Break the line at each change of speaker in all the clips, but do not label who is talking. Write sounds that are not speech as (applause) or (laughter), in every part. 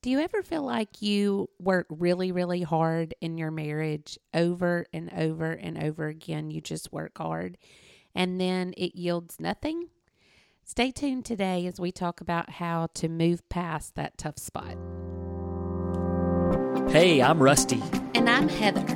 Do you ever feel like you work really, really hard in your marriage over and over and over again? You just work hard and then it yields nothing? Stay tuned today as we talk about how to move past that tough spot.
Hey, I'm Rusty.
And I'm Heather.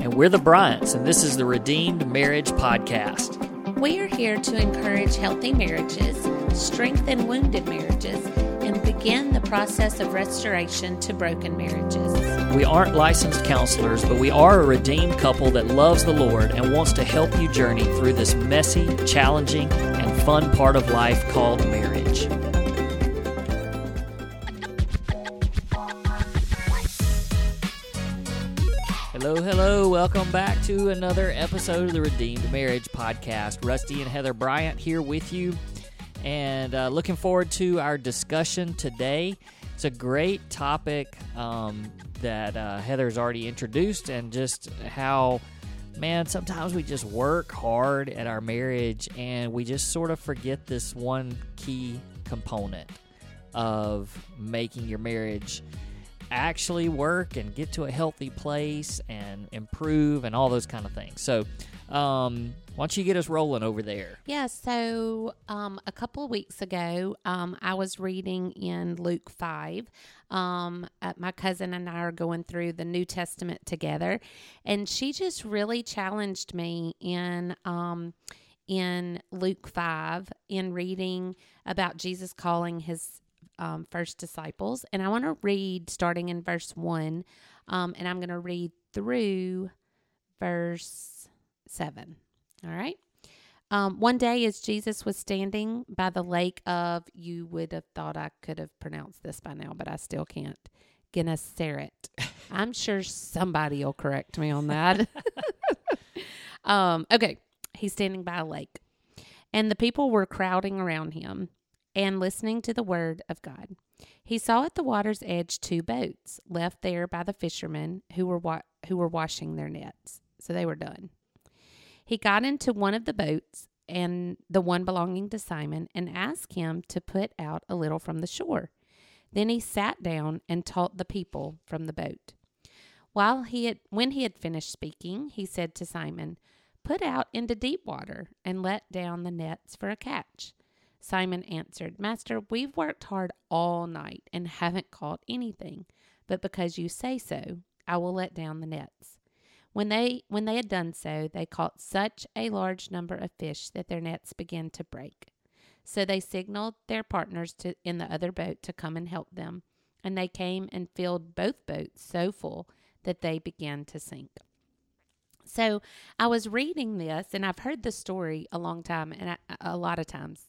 And we're the Bryants, and this is the Redeemed Marriage Podcast.
We are here to encourage healthy marriages, strengthen wounded marriages, and begin the process of restoration to broken marriages.
We aren't licensed counselors, but we are a redeemed couple that loves the Lord and wants to help you journey through this messy, challenging, and fun part of life called marriage. Hello, hello. Welcome back to another episode of the Redeemed Marriage Podcast. Rusty and Heather Bryant here with you, and uh, looking forward to our discussion today. It's a great topic um, that uh, Heather's already introduced, and just how, man, sometimes we just work hard at our marriage and we just sort of forget this one key component of making your marriage actually work and get to a healthy place and improve and all those kind of things. So, um, why don't you get us rolling over there?
Yeah, so um, a couple of weeks ago, um, I was reading in Luke 5. Um, uh, my cousin and I are going through the New Testament together, and she just really challenged me in. Um, in Luke 5, in reading about Jesus calling his um, first disciples. And I want to read starting in verse 1, um, and I'm going to read through verse 7. All right. Um, one day, as Jesus was standing by the lake of, you would have thought I could have pronounced this by now, but I still can't. Gennesaret. (laughs) I'm sure somebody will correct me on that. (laughs) um, okay. He's standing by a lake, and the people were crowding around him and listening to the word of God. He saw at the water's edge two boats left there by the fishermen who were wa- who were washing their nets. So they were done. He got into one of the boats and the one belonging to Simon and asked him to put out a little from the shore. Then he sat down and taught the people from the boat. While he had when he had finished speaking, he said to Simon, "Put out into deep water and let down the nets for a catch." Simon answered, Master, we've worked hard all night and haven't caught anything, but because you say so, I will let down the nets. When they when they had done so, they caught such a large number of fish that their nets began to break. So they signaled their partners to, in the other boat to come and help them, and they came and filled both boats so full that they began to sink. So I was reading this, and I've heard the story a long time, and I, a lot of times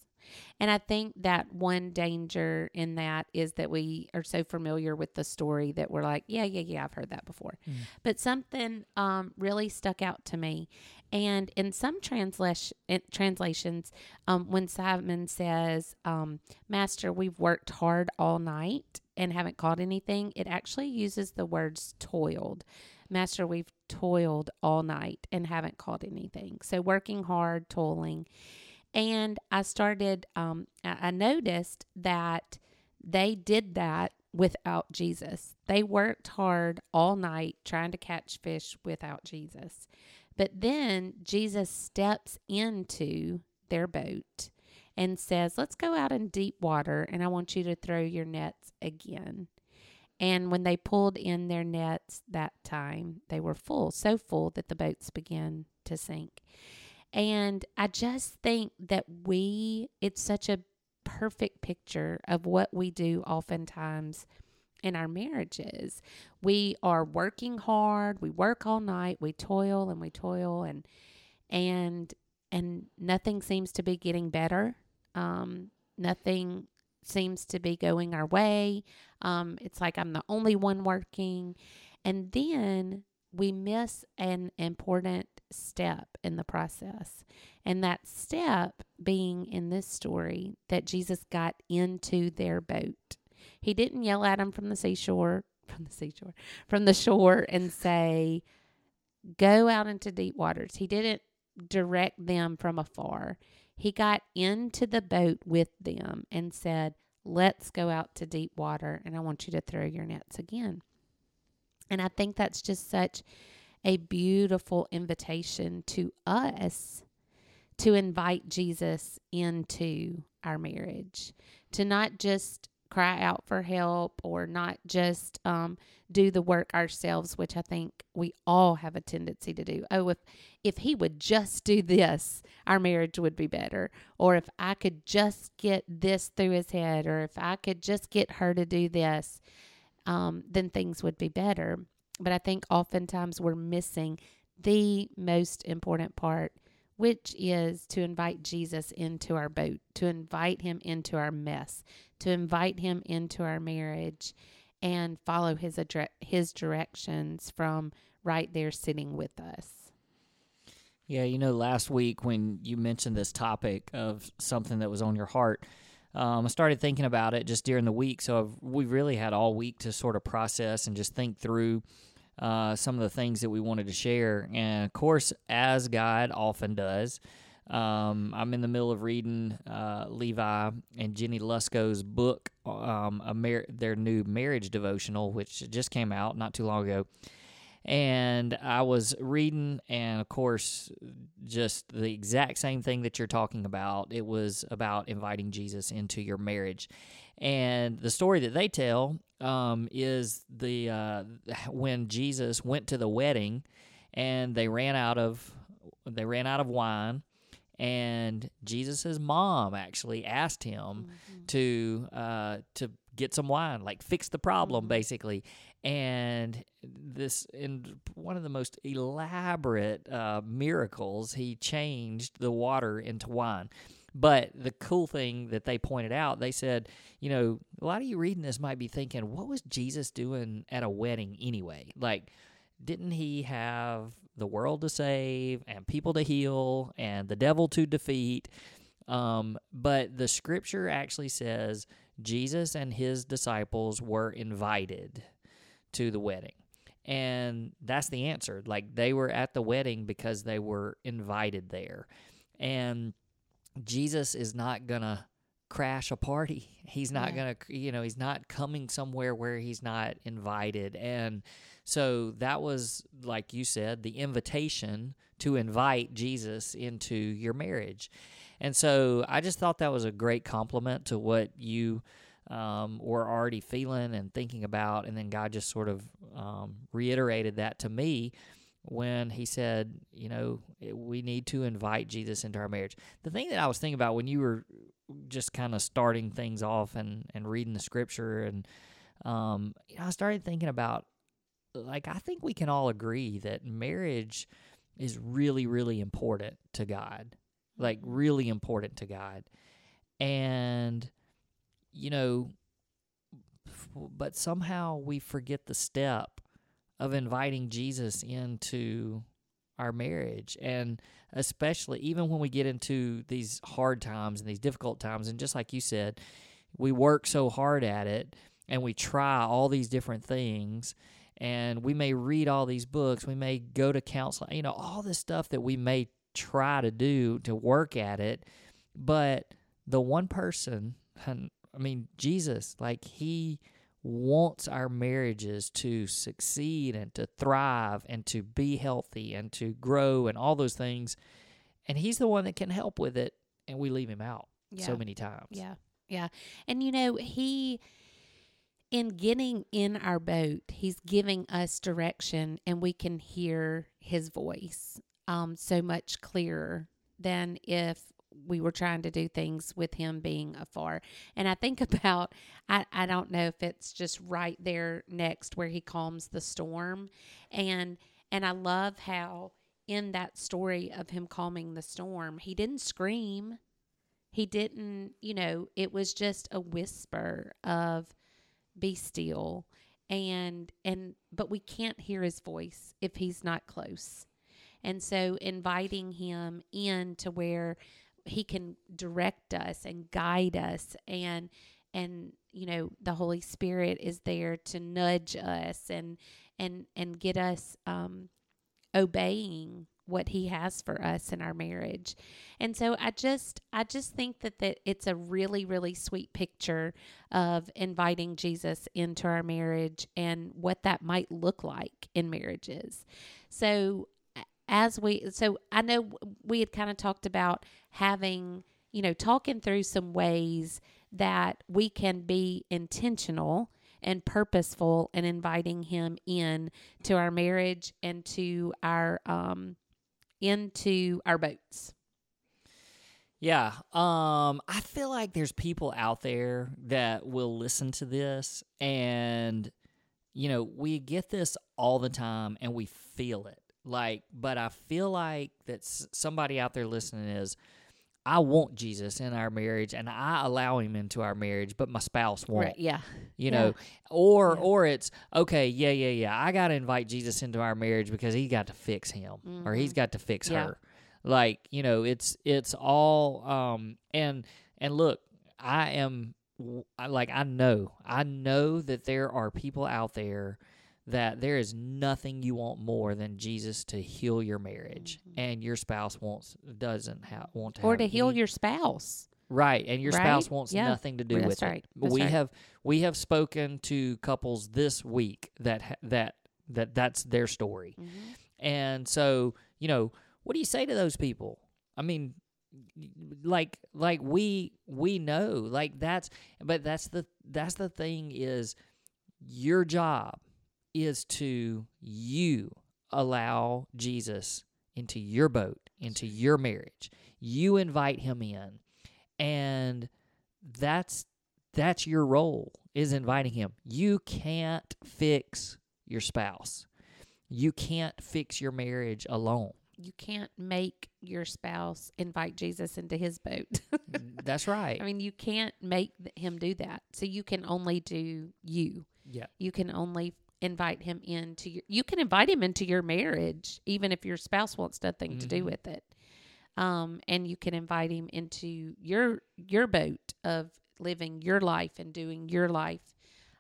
and I think that one danger in that is that we are so familiar with the story that we're like, yeah, yeah, yeah, I've heard that before. Mm. But something um, really stuck out to me. And in some translation, translations, um, when Simon says, um, Master, we've worked hard all night and haven't caught anything, it actually uses the words toiled. Master, we've toiled all night and haven't caught anything. So working hard, toiling. And I started, um, I noticed that they did that without Jesus. They worked hard all night trying to catch fish without Jesus. But then Jesus steps into their boat and says, Let's go out in deep water and I want you to throw your nets again. And when they pulled in their nets that time, they were full, so full that the boats began to sink. And I just think that we, it's such a perfect picture of what we do oftentimes in our marriages. We are working hard, we work all night, we toil and we toil and and and nothing seems to be getting better. Um, nothing seems to be going our way. Um, it's like I'm the only one working. And then we miss an important step in the process. And that step being in this story that Jesus got into their boat. He didn't yell at them from the seashore, (laughs) from the seashore, from the shore and say, Go out into deep waters. He didn't direct them from afar. He got into the boat with them and said, Let's go out to deep water and I want you to throw your nets again. And I think that's just such a beautiful invitation to us to invite Jesus into our marriage, to not just cry out for help or not just um, do the work ourselves, which I think we all have a tendency to do. Oh, if if he would just do this, our marriage would be better. Or if I could just get this through his head, or if I could just get her to do this, um, then things would be better. But I think oftentimes we're missing the most important part, which is to invite Jesus into our boat, to invite him into our mess, to invite him into our marriage and follow his adre- his directions from right there sitting with us.
Yeah, you know, last week when you mentioned this topic of something that was on your heart, um, I started thinking about it just during the week. So I've, we really had all week to sort of process and just think through uh, some of the things that we wanted to share. And of course, as God often does, um, I'm in the middle of reading uh, Levi and Jenny Lusko's book, um, their new marriage devotional, which just came out not too long ago. And I was reading, and of course, just the exact same thing that you're talking about. It was about inviting Jesus into your marriage. And the story that they tell um, is the uh, when Jesus went to the wedding, and they ran out of they ran out of wine, and Jesus's mom actually asked him mm-hmm. to uh, to get some wine, like fix the problem, mm-hmm. basically. And this, in one of the most elaborate uh, miracles, he changed the water into wine. But the cool thing that they pointed out, they said, you know, a lot of you reading this might be thinking, what was Jesus doing at a wedding anyway? Like, didn't he have the world to save and people to heal and the devil to defeat? Um, but the scripture actually says Jesus and his disciples were invited to the wedding. And that's the answer. Like they were at the wedding because they were invited there. And Jesus is not going to crash a party. He's not yeah. going to, you know, he's not coming somewhere where he's not invited. And so that was, like you said, the invitation to invite Jesus into your marriage. And so I just thought that was a great complement to what you um, were already feeling and thinking about. And then God just sort of um, reiterated that to me when he said, you know, we need to invite Jesus into our marriage. The thing that I was thinking about when you were just kind of starting things off and, and reading the scripture, and um, you know, I started thinking about, like, I think we can all agree that marriage is really, really important to God, like, mm-hmm. really important to God. And, you know, but somehow we forget the step of inviting Jesus into our marriage. And especially even when we get into these hard times and these difficult times, and just like you said, we work so hard at it and we try all these different things and we may read all these books, we may go to counseling, you know, all this stuff that we may try to do to work at it. But the one person, (laughs) I mean, Jesus, like, he wants our marriages to succeed and to thrive and to be healthy and to grow and all those things. And he's the one that can help with it, and we leave him out yeah. so many times.
Yeah. Yeah. And you know, he in getting in our boat, he's giving us direction and we can hear his voice um so much clearer than if we were trying to do things with him being afar. And I think (laughs) about, I, I don't know if it's just right there next where he calms the storm. And, and I love how in that story of him calming the storm, he didn't scream. He didn't, you know, it was just a whisper of be still. And, and, but we can't hear his voice if he's not close. And so inviting him in to where he can direct us and guide us and and you know the holy spirit is there to nudge us and and and get us um obeying what he has for us in our marriage. And so I just I just think that that it's a really really sweet picture of inviting Jesus into our marriage and what that might look like in marriages. So as we so I know we had kind of talked about having, you know, talking through some ways that we can be intentional and purposeful in inviting him in to our marriage and to our um into our boats.
Yeah. Um I feel like there's people out there that will listen to this and you know, we get this all the time and we feel it. Like but I feel like that somebody out there listening is I want Jesus in our marriage and I allow him into our marriage, but my spouse won't.
Right, yeah.
You
Yeah.
know, or
Yeah.
or it's okay, yeah, yeah, yeah. I got to invite Jesus into our marriage because he got to fix him or he's got to fix
Mm-hmm. Yeah.
her. Like, you know, it's it's all um and and look, I am like I know. I know that there are people out there that there is nothing you want more than Jesus to heal your marriage and your spouse wants doesn't ha- want to
Mm-hmm. Or to heal
any-
your spouse.
Right, and your spouse wants
Yeah.
nothing to do
That's
with
right.
it.
That's
we
right.
have we have spoken to couples this week that ha- that that that's their story,
Mm-hmm.
and so you know what do you say to those people? I mean, like like we we know like that's but that's the that's the thing is your job is to you allow Jesus into your boat, into your marriage. You invite him in. And that's that's your role is inviting him. You can't fix your spouse. You can't fix your marriage alone.
You can't make your spouse invite Jesus into his boat. (laughs)
That's right.
I mean, you can't make him do that. So you can only do you.
yeah.
You can only invite him into your you can invite him into your marriage even if your spouse wants nothing to do
Mhm.
with it. Um and you can invite him into your your boat of living your life and doing your life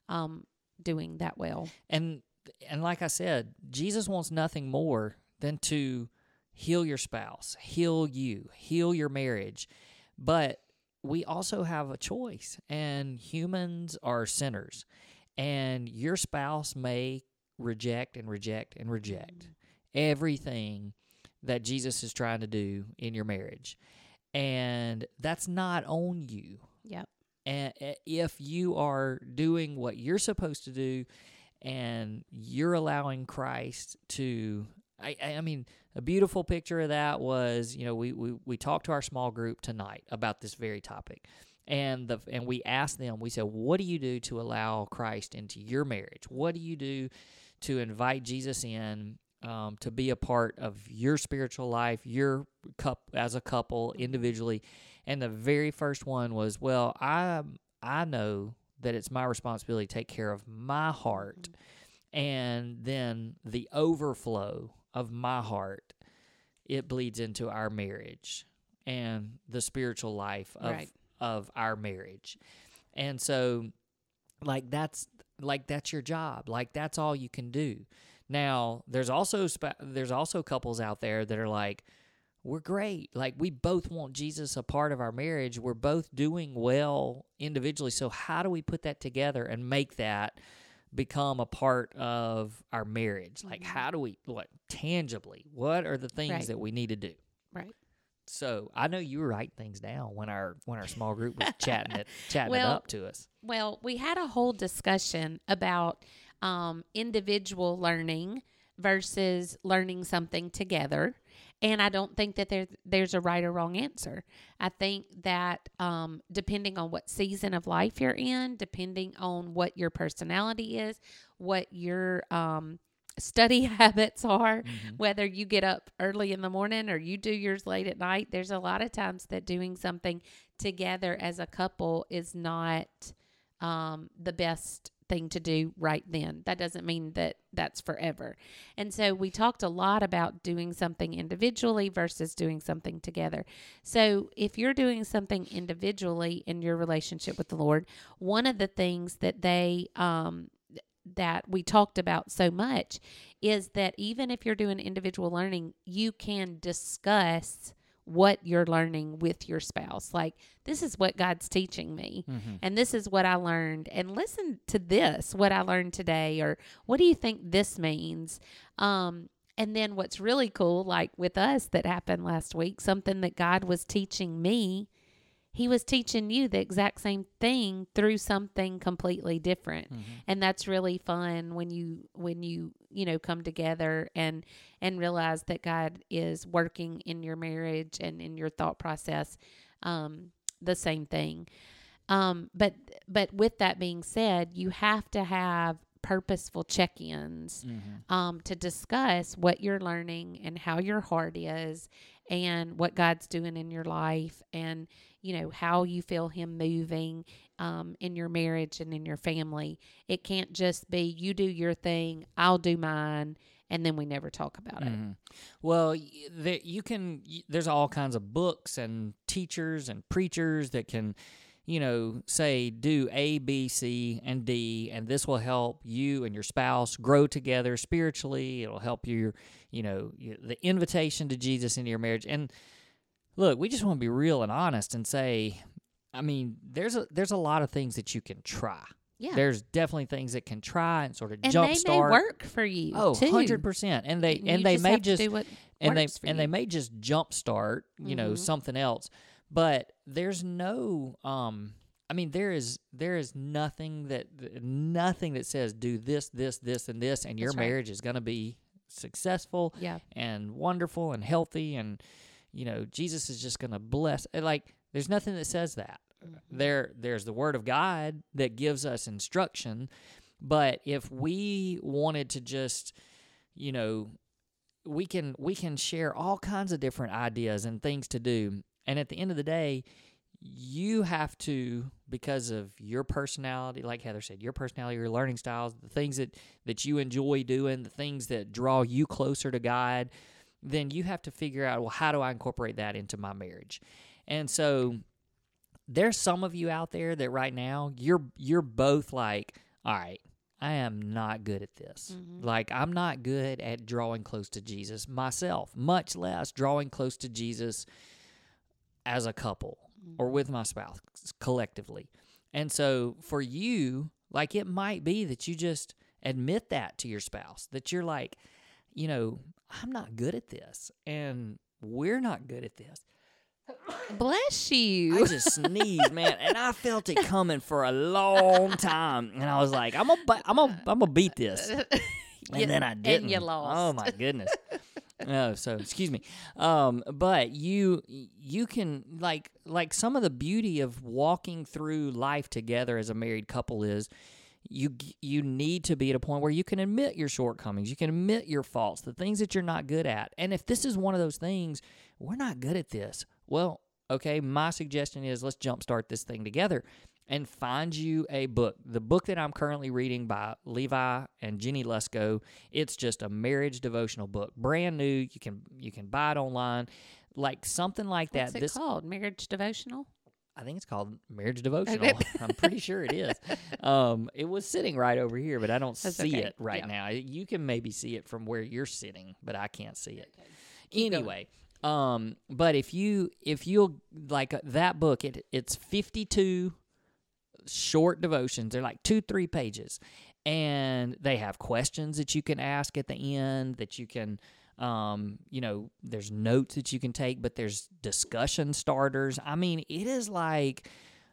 um doing that well.
And and like I said, Jesus wants nothing more than to heal your spouse, heal you, heal your marriage. But we also have a choice, and humans are sinners. And your spouse may reject and reject and reject everything that Jesus is trying to do in your marriage. And that's not on you
Yep.
and if you are doing what you're supposed to do and you're allowing christ to I, I I mean a beautiful picture of that was you know we, we we talked to our small group tonight about this very topic and the and we asked them we said what do you do to allow christ into your marriage what do you do to invite jesus in um, to be a part of your spiritual life your cup as a couple individually and the very first one was, well, I I know that it's my responsibility to take care of my heart, and then the overflow of my heart, it bleeds into our marriage and the spiritual life of
Right.
Of our marriage, and so, like that's like that's your job, like that's all you can do. Now, there's also there's also couples out there that are like, we're great. Like we both want Jesus a part of our marriage. We're both doing well individually. So how do we put that together and make that become a part of our marriage? Like mm-hmm. how do we what tangibly? What are the things
Right.
that we need to do?
Right.
So I know you were writing things down when our when our small group was chatting it (laughs) chatting it up to us.
Well, we had a whole discussion about um, individual learning versus learning something together. And I don't think that there, there's a right or wrong answer. I think that um, depending on what season of life you're in, depending on what your personality is, what your um, study (laughs) habits are, whether you get up early in the morning or you do yours late at night, there's a lot of times that doing something together as a couple is not um, the best thing to do right then. That doesn't mean that that's forever. And so we talked a lot about doing something individually versus doing something together. So if you're doing something individually in your relationship with the Lord, one of the things that they um, that we talked about so much is that even if you're doing individual learning, you can discuss what you're learning with your spouse. Like, this is what God's teaching me,
Mm-hmm.
and this is what I learned. And listen to this, what I learned today, or what do you think this means? Um, and then what's really cool, like with us that happened last week, something that God was teaching me, He was teaching you the exact same thing through something completely different.
Mm-hmm.
And that's really fun when you when you you know come together and and realize that God is working in your marriage and in your thought process, um, the same thing. Um, but but with that being said, you have to have purposeful check-ins
Mm-hmm.
um, to discuss what you're learning and how your heart is and what God's doing in your life and you know how you feel him moving um, in your marriage and in your family it can't just be you do your thing I'll do mine and then we never talk about it
Mhm. Well, you can. There's all kinds of books and teachers and preachers that can, you know, say do A, B, C, and D, and this will help you and your spouse grow together spiritually. It'll help you, you know, the invitation to Jesus into your marriage. And look, we just want to be real and honest and say, I mean, there's a there's a lot of things that you can try.
yeah
There's definitely things that can try and sort of
and they may
jumpstart.
work for you
Oh,
too
100%. And they
You
and they
just
may just
do what
and they and they
you.
may just jumpstart, you know,
Mhm.
something else. But there's no um I mean there is there is nothing that nothing that says do this this this and this and your
right.
marriage is going to be successful
yeah
and wonderful and healthy and you know Jesus is just going to bless like there's nothing that says that.
Mm-hmm.
There there's the word of God that gives us instruction, but if we wanted to just you know we can we can share all kinds of different ideas and things to do and at the end of the day you have to because of your personality like heather said your personality your learning styles the things that that you enjoy doing the things that draw you closer to god then you have to figure out well how do i incorporate that into my marriage? And so there's some of you out there that right now you're you're both like all right i am not good at this.
Mhm.
like i'm not good at drawing close to jesus myself much less drawing close to jesus as a couple or with my spouse collectively. And so for you like it might be that you just admit that to your spouse that you're like you know i'm not good at this and we're not good at this
bless you.
I just sneezed, man, and I felt it coming for a long time, and I was like, "I'm gonna, I'm gonna, I'm gonna beat this," and
You-
then I didn't.
and you lost
Oh my goodness. Oh, so excuse me. Um, but you, you can like, like some of the beauty of walking through life together as a married couple is. You you need to be at a point where you can admit your shortcomings, you can admit your faults, the things that you're not good at. And if this is one of those things, we're not good at this. Well, okay, my suggestion is let's jumpstart this thing together and find you a book. The book that I'm currently reading by Levi and Jenny Lusko, it's just a marriage devotional book. Brand new. You can you can buy it online. Like something like that.
what's it
this
called marriage devotional
I think it's called Marriage Devotional. (laughs) I'm pretty sure it is. Um, it was sitting right over here, but I don't
That's
see
okay.
it right
Yeah.
now. You can maybe see it from where you're sitting, but I can't see it.
Going.
Anyway, um, but if you if you'll like uh, that book, it it's 52 short devotions. They're like two three pages, and they have questions that you can ask at the end that you can um, you know, there's notes that you can take, but there's discussion starters. I mean, it is like,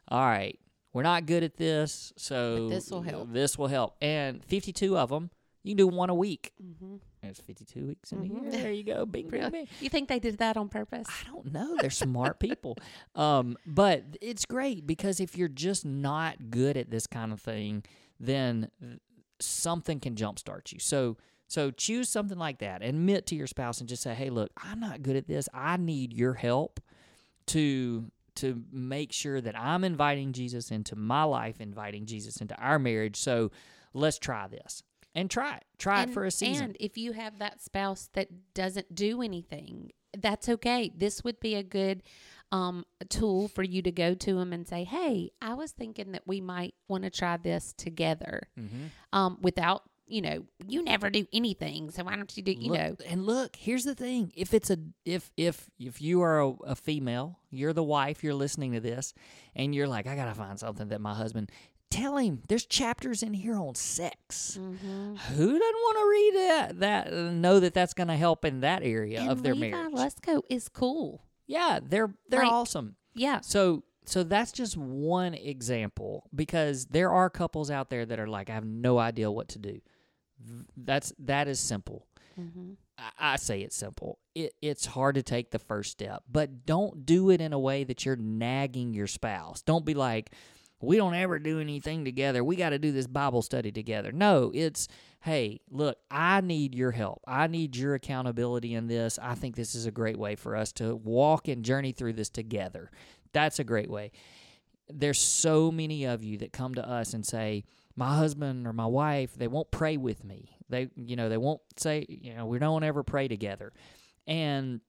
all right, we're not good at this, so
this will help.
This will help, and 52 of them. You can do one a week.
mm-hmm.
There's 52 weeks in
Mhm.
a year. There you go. (laughs) Bing, bing, bing.
you think they did that on purpose
I don't know. They're smart (laughs) people. Um, but it's great because if you're just not good at this kind of thing, then something can jumpstart you. So so choose something like that. Admit to your spouse and just say, "Hey, look, I'm not good at this. I need your help to to make sure that I'm inviting Jesus into my life, inviting Jesus into our marriage. So let's try this." And try it. Try
and,
it for a season.
And if you have that spouse that doesn't do anything, that's okay. This would be a good um, tool for you to go to him and say, "Hey, I was thinking that we might want to try this together,"
Mm-hmm.
um, without you know, you never do anything, so why don't you do? You
Look-
know,
and look, here's the thing: if it's a if if if you are a, a female, you're the wife, you're listening to this, and you're like, I gotta find something that my husband. Tell him there's chapters in here on sex.
mm-hmm.
Who doesn't want to read that? That know that that's going to help in that area
and
of their
Levi
marriage.
Lusko is cool.
yeah, they're they're
Like-
awesome.
Yeah,
So so that's just one example because there are couples out there that are like, I have no idea what to do. That's that is simple.
mm-hmm.
I, I say it's simple. It, it's hard to take the first step, but don't do it in a way that you're nagging your spouse. Don't be like, we don't ever do anything together. We got to do this Bible study together. No, it's, hey, look, I need your help. I need your accountability in this. I think this is a great way for us to walk and journey through this together. That's a great way. There's so many of you that come to us and say, my husband or my wife, they won't pray with me. They, you know, they won't say, you know, we don't ever pray together. And,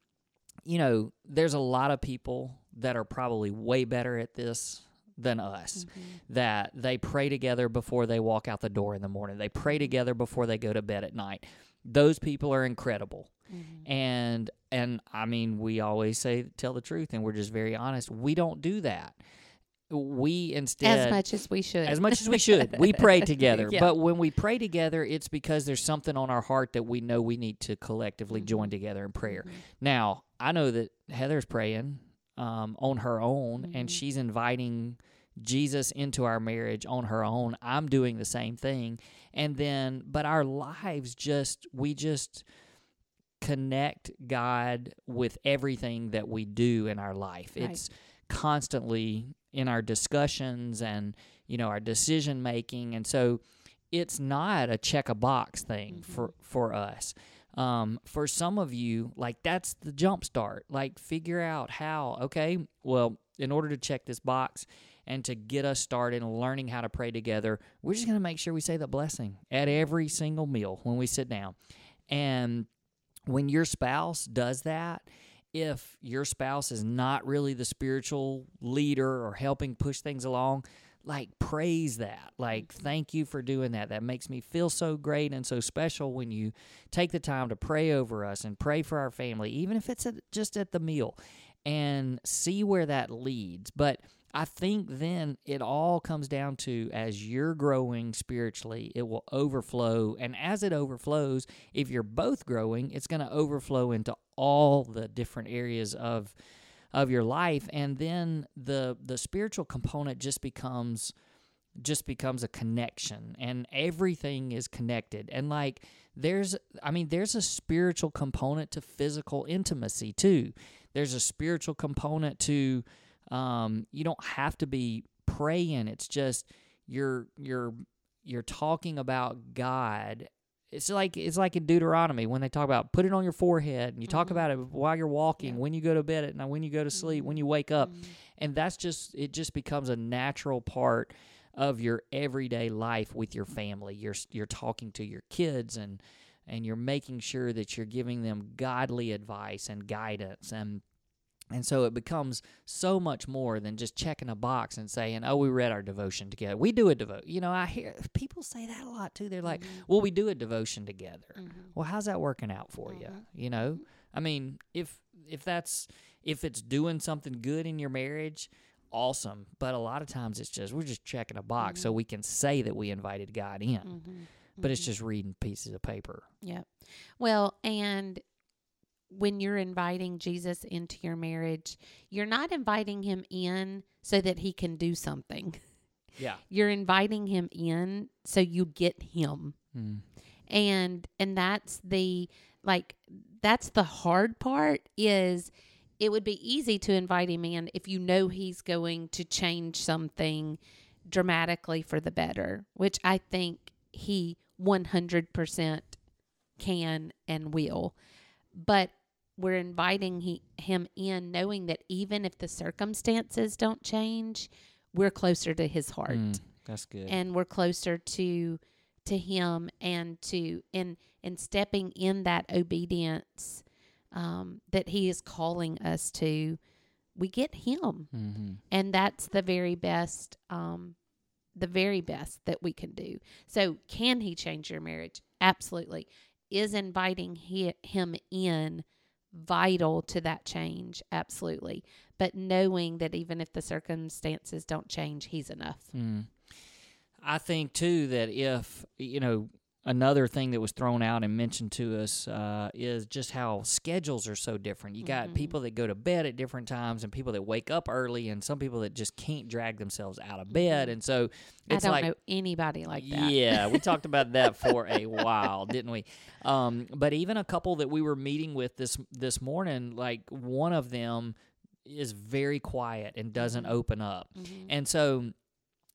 you know, there's a lot of people that are probably way better at this than us mm-hmm. that they pray together before they walk out the door in the morning. They pray together before they go to bed at night. Those people are incredible. Mm-hmm. And and I mean, we always say tell the truth and we're just very honest. We don't do that. We instead
as much as we should.
as much as we should. We (laughs) pray together.
Yeah.
But when we pray together, it's because there's something on our heart that we know we need to collectively
Mm-hmm.
join together in prayer. Now, I know that Heather's praying um, on her own
Mm-hmm.
and she's inviting Jesus into our marriage on her own. I'm doing the same thing. And then, but our lives just, we just connect God with everything that we do in our life.
Right.
It's constantly in our discussions and you know our decision making. And so it's not a check a box thing for for us. Um, for some of you like that's the jump start. Like figure out how okay well in order to check this box and to get us started in learning how to pray together we're just going to make sure we say the blessing at every single meal when we sit down. And when your spouse does that, if your spouse is not really the spiritual leader or helping push things along, like praise that. Like, mm-hmm. thank you for doing that. That makes me feel so great and so special when you take the time to pray over us and pray for our family, even if it's just at the meal, and see where that leads. But I think then it all comes down to as you're growing spiritually, it will overflow. And as it overflows, if you're both growing, it's going to overflow into all the different areas of of your life. And then the the spiritual component just becomes just becomes a connection and everything is connected. And like there's i mean there's a spiritual component to physical intimacy too. There's a spiritual component to um, you don't have to be praying. It's just you're you're you're talking about god it's like it's like in Deuteronomy when they talk about put it on your forehead and you talk mm-hmm. about it while you're walking, when you go to bed at night, when you go to sleep, when you mm-hmm. wake up, mm-hmm. and that's just it just becomes a natural part of your everyday life with your family. You're you're talking to your kids and and you're making sure that you're giving them godly advice and guidance and and so it becomes so much more than just checking a box and saying, "Oh, we read our devotion together." We do a devotion." You know, I hear people say that a lot too. They're like, mm-hmm. "Well, we do a devotion together." Mm-hmm. Well, how's that working out for you? Mm-hmm. You know, I mean, if if that's if it's doing something good in your marriage, awesome. But a lot of times it's just we're just checking a box so we can say that we invited God in. But it's just reading pieces of paper.
Yep. Well, and when you're inviting Jesus into your marriage, you're not inviting him in so that he can do something. (laughs)
Yeah.
You're inviting him in so you get him.
Mm.
And and that's the like that's the hard part is it would be easy to invite him in if you know he's going to change something dramatically for the better, which I think he 100% can and will. But we're inviting he, him in knowing that even if the circumstances don't change, we're closer to his heart.
Mm, that's good.
and we're closer to to him and to in in stepping in that obedience um, that he is calling us to we get him.
Mm-hmm.
and that's the very best um the very best that we can do. So can he change your marriage? Absolutely. Is inviting he, him in vital to that change absolutely but knowing that even if the circumstances don't change he's enough
Mm. I think too that if you know another thing that was thrown out and mentioned to us uh, is just how schedules are so different. You got
Mhm.
people that go to bed at different times, and people that wake up early, and some people that just can't drag themselves out of bed,
Mhm.
and so
i
it's
don't
like
know anybody like that
yeah, we talked about that (laughs) for a while, didn't we? Um, but even a couple that we were meeting with this this morning, like one of them is very quiet and doesn't
Mhm.
open up.
Mhm.
And so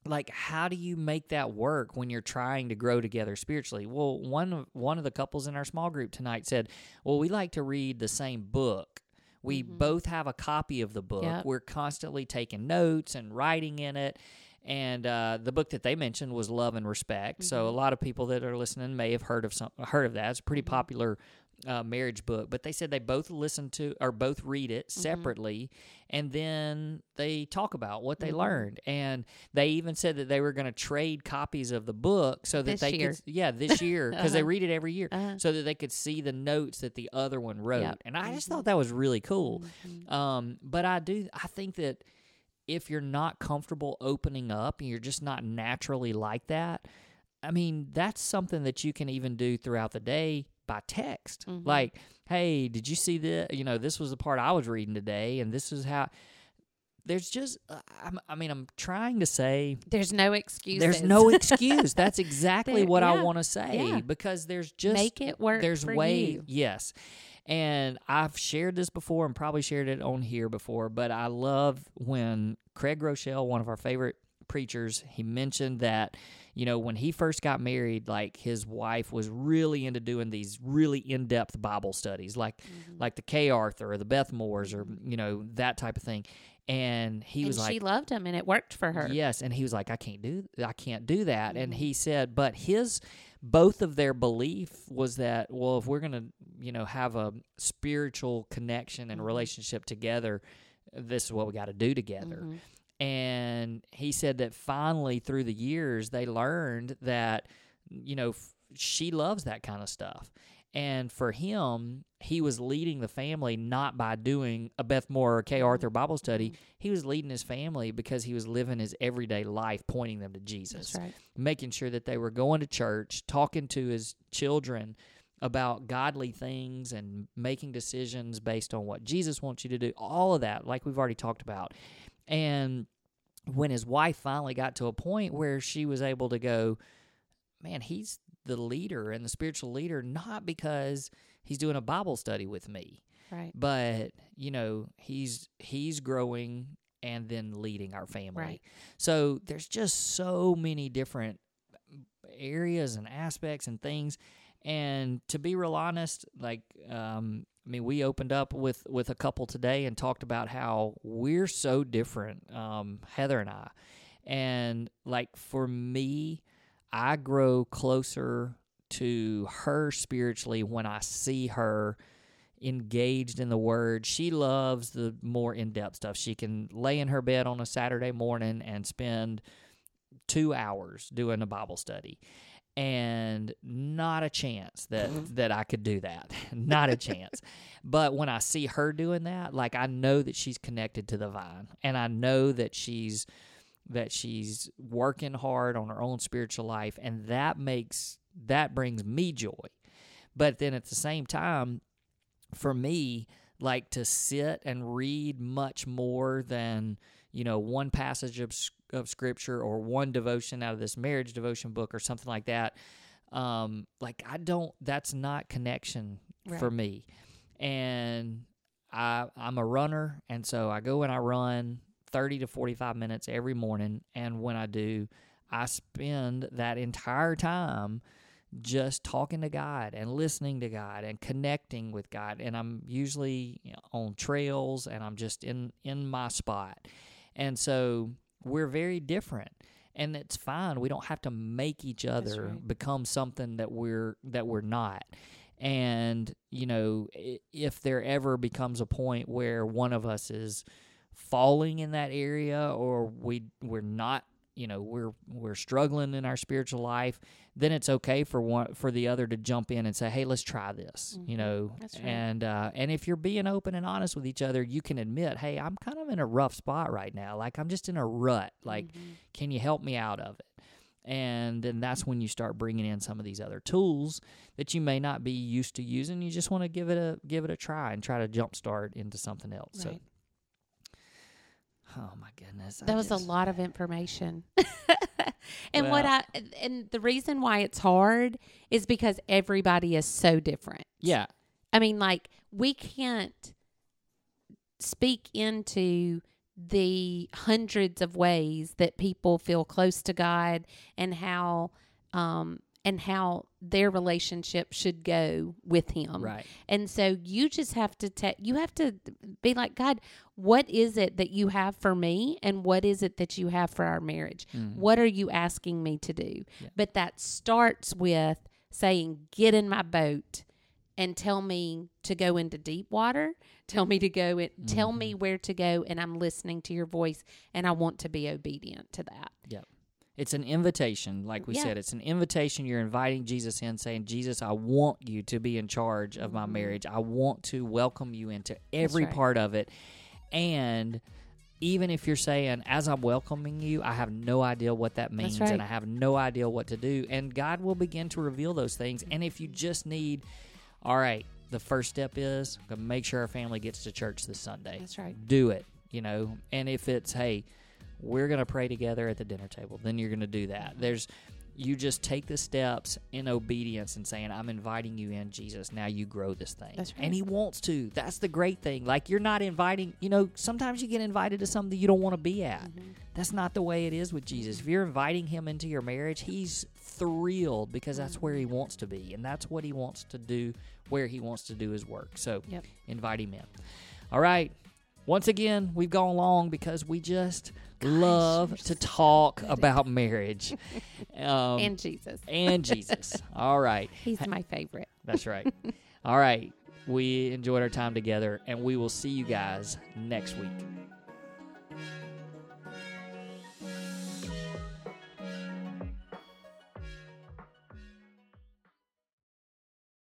like how do you make that work when you're trying to grow together spiritually? Well, one of one of the couples in our small group tonight said, "Well, we like to read the same book. We
Mhm.
both have a copy of the book.
Yep.
We're constantly taking notes and writing in it." And uh, the book that they mentioned was Love and Respect. So a
Mhm.
lot of people that are listening may have heard of some heard of that. It's a pretty
Mhm.
popular uh, marriage book. But they said they both listen to or both read it
Mm-hmm.
separately, and then they talk about what they
Mhm.
learned. And they even said that they were going to trade copies of the book so that
This
they
year.
could yeah this (laughs) year because they
Uh-huh.
read it every year
Uh-huh.
so that they could see the notes that the other one wrote.
Yep.
And I just
Mhm.
thought that was really cool.
Mhm.
Um, but I do I think that if you're not comfortable opening up and you're just not naturally like that, I mean, that's something that you can even do throughout the day by text.
Mhm.
Like, hey, did you see this? You know, this was the part I was reading today, and this is how. There's just, uh, I'm, I mean, I'm trying to say
there's no excuse
there's no (laughs) excuse. That's exactly
There-
what I want to say
yeah.
because there's just
make it work
there's way
you.
yes and i've shared this before and probably shared it on here before but i love when craig groeschel one of our favorite preachers he mentioned that you know when he first got married like his wife was really into doing these really in-depth bible studies like
Mhm.
like the kay arthur or the beth moores or you know that type of thing and he
and
was like
she loved him and it worked for her
Yes, and he was like, I can't do, I can't do that. And
Mhm.
he said, but his, both of their belief was that, well, if we're gonna, you know, have a spiritual connection and
Mhm.
relationship together, this is what we got to do together.
Mhm.
And he said that finally, through the years, they learned that, you know, f- she loves that kind of stuff. And for him, he was leading the family not by doing a Beth Moore or Kay Arthur Bible study.
Mhm.
He was leading his family because he was living his everyday life, pointing them to Jesus,
right.
making sure that they were going to church, talking to his children about godly things and making decisions based on what Jesus wants you to do. All of that, like we've already talked about. And when his wife finally got to a point where she was able to go, man, he's the leader and the spiritual leader, not because he's doing a Bible study with me,
Right.
but you know he's he's growing and then leading our family
Right.
so there's just so many different areas and aspects and things and to be real honest like um I mean, we opened up with with a couple today and talked about how we're so different, um, Heather and I, and like for me, I grow closer to her spiritually when I see her engaged in the word. She loves the more in depth stuff. She can lay in her bed on a Saturday morning and spend two hours doing a Bible study. And not a chance that mm-hmm. that I could do that. (laughs) not a chance. But when I see her doing that, like I know that she's connected to the vine, and I know that she's that she's working hard on her own spiritual life, and that makes that brings me joy. But then at the same time, for me, like to sit and read much more than you know one passage of of scripture or one devotion out of this marriage devotion book or something like that. Um, like I don't. That's not connection for me, and I I'm a runner, and so I go and I run thirty to forty five minutes every morning, and when I do, I spend that entire time just talking to God and listening to God and connecting with God. And I'm usually you know, on trails and I'm just in in my spot. And so we're very different. And it's fine. We don't have to make each other
right.
become something that we're that we're not. And you know, if there ever becomes a point where one of us is falling in that area or we we're not you know we're we're struggling in our spiritual life then it's okay for one for the other to jump in and say hey let's try this you
Mhm.
know
That's right.
and uh and if you're being open and honest with each other you can admit hey i'm kind of in a rough spot right now like i'm just in a rut like
Mhm.
can you help me out of it and then that's when you start bringing in some of these other tools that you may not be used to using you just want to give it a give it a try and try to jumpstart into something else so
Right.
Oh my goodness I
that was
just-
a lot of information. (laughs) and what I and the reason why it's hard is because everybody is so different.
yeah
I mean, like we can't speak into the hundreds of ways that people feel close to God and how um and how their relationship should go with him.
right
And so you just have to take you have to be like God, what is it that you have for me and what is it that you have for our marriage?
Mhm.
What are you asking me to do?
Yeah.
But that starts with saying get in my boat and tell me to go into deep water, tell me to go tell
Mm-hmm.
me where to go and I'm listening to your voice and I want to be obedient to that.
It's an invitation, like we
Yeah.
said. It's an invitation. You're inviting Jesus in, saying, Jesus, I want you to be in charge of my
Mhm.
marriage. I want to welcome you into every
right.
part of it. And even if you're saying, as I'm welcoming you, I have no idea what that means
right.
and I have no idea what to do. And God will begin to reveal those things. And if you just need, all right, the first step is to make sure our family gets to church this Sunday
That's right.
do it, you know. And if it's, hey, we're going to pray together at the dinner table, then you're going to do that. There's, you just take the steps in obedience and saying, I'm inviting you in, Jesus. Now you grow this thing.
Right.
And He wants to. That's the great thing. Like, you're not inviting, you know, sometimes you get invited to something you don't want to be at.
Mm-hmm.
That's not the way it is with Jesus. If you're inviting Him into your marriage, He's thrilled because that's where He wants to be. And that's what He wants to do, where He wants to do His work. So,
Yep.
invite Him in. All right. Once again, we've gone long because we just love to talk
at
about marriage (laughs) um,
and Jesus.
and Jesus. All right. (laughs)
He's my favorite.
That's right. All right. We enjoyed our time together, and we will see you guys next week.